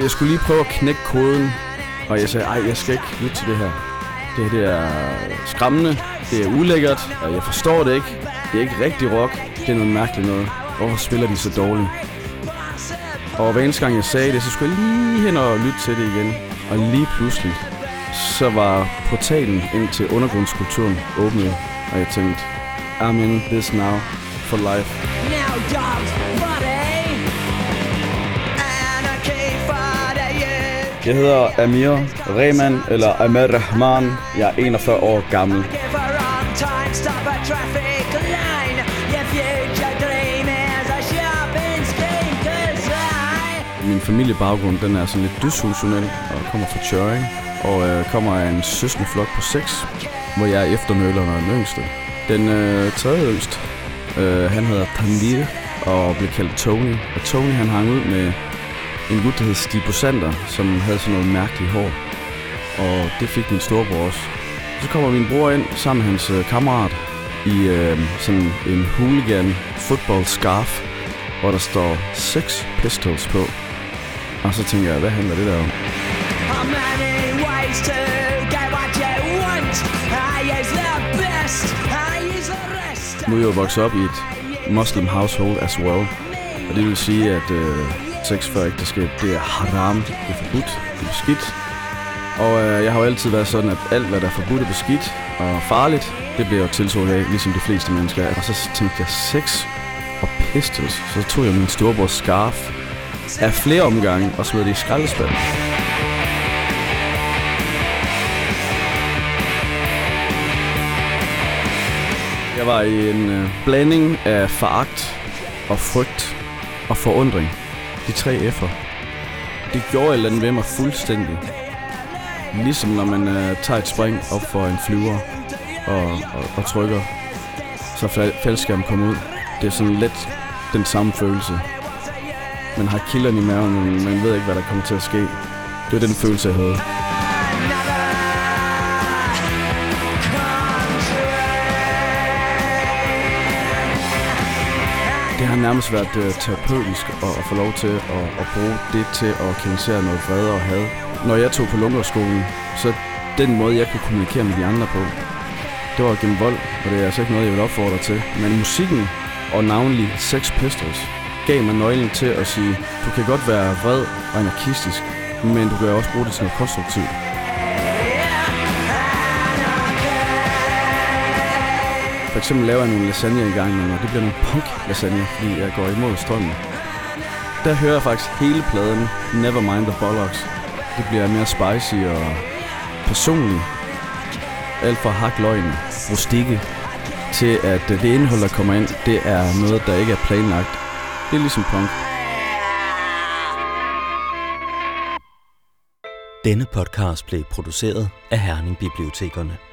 Jeg skulle lige prøve at knække koden, og jeg sagde, ej, jeg skal ikke lytte til det her. Det her det er skræmmende, det er ulækkert, og jeg forstår det ikke. Det er ikke rigtig rock, det er noget mærkeligt noget. Hvorfor spiller de så dårligt? Og hver eneste gang jeg sagde det, så skulle jeg lige hen og lytte til det igen. Og lige pludselig, så var portalen ind til undergrundskulturen åbnet, og jeg tænkte, I'm in this now for life. Now dogs, Jeg hedder Amir Rehman, eller Amir Rahman. Jeg er 41 år gammel. Min familiebaggrund den er sådan lidt dysfunktionel og kommer fra Tjøring. Og øh, kommer af en søskende flok på 6, hvor jeg er efternøleren og den yngste. Den øh, tredje yngste, øh, han hedder Tanvir og blev kaldt Tony. Og Tony han hang ud med en gut, der hed Stibo Sander, som havde sådan noget mærkeligt hår. Og det fik min storebror også. Så kommer min bror ind sammen med hans øh, kammerat i øh, sådan en hooligan football scarf, hvor der står Sex Pistols på. Og så tænker jeg, hvad handler det der om? How many ways to get what you want? I use the best, I use the rest. Nu er jeg jo vokset op i et muslim household as well. Og det vil sige, at øh, sex før ægteskab, det er haram, det er forbudt, det er beskidt. Og øh, jeg har jo altid været sådan, at alt, hvad der er forbudt og beskidt og farligt, det bliver jo tiltalt af, ligesom de fleste mennesker. Og så tænkte jeg, sex og pistols. Så tog jeg min storebrors scarf af flere omgange og smed det i skraldespanden. Jeg var i en øh, blanding af foragt og frygt og forundring. De tre F'er. Det gjorde et eller andet ved mig fuldstændig. Ligesom når man øh, tager et spring op for en flyver og, og, og trykker, så fal- faldskærmen kommer ud. Det er sådan lidt den samme følelse. Man har kilderne i maven, men man ved ikke, hvad der kommer til at ske. Det var den følelse, jeg havde. Det har nærmest været uh, terapeutisk at, at få lov til at, at bruge det til at kanalisere noget vrede og had. Når jeg tog på Lunderskolen, så den måde, jeg kunne kommunikere med de andre på, det var gennem vold, og det er altså ikke noget, jeg vil opfordre til. Men musikken, og navnlig Sex Pistols, gav mig nøglen til at sige, du kan godt være vred og anarkistisk, men du kan også bruge det til noget konstruktivt. For eksempel laver jeg nogle lasagne i gang, og det bliver nogle punk-lasagne, fordi jeg går imod strømmen. Der hører jeg faktisk hele pladen Nevermind the Bollocks. Det bliver mere spicy og personligt. Alt fra hakløgn, rustikke, til at det indhold, der kommer ind, det er noget, der ikke er planlagt. Det er ligesom punk. Denne podcast blev produceret af Herning Bibliotekerne.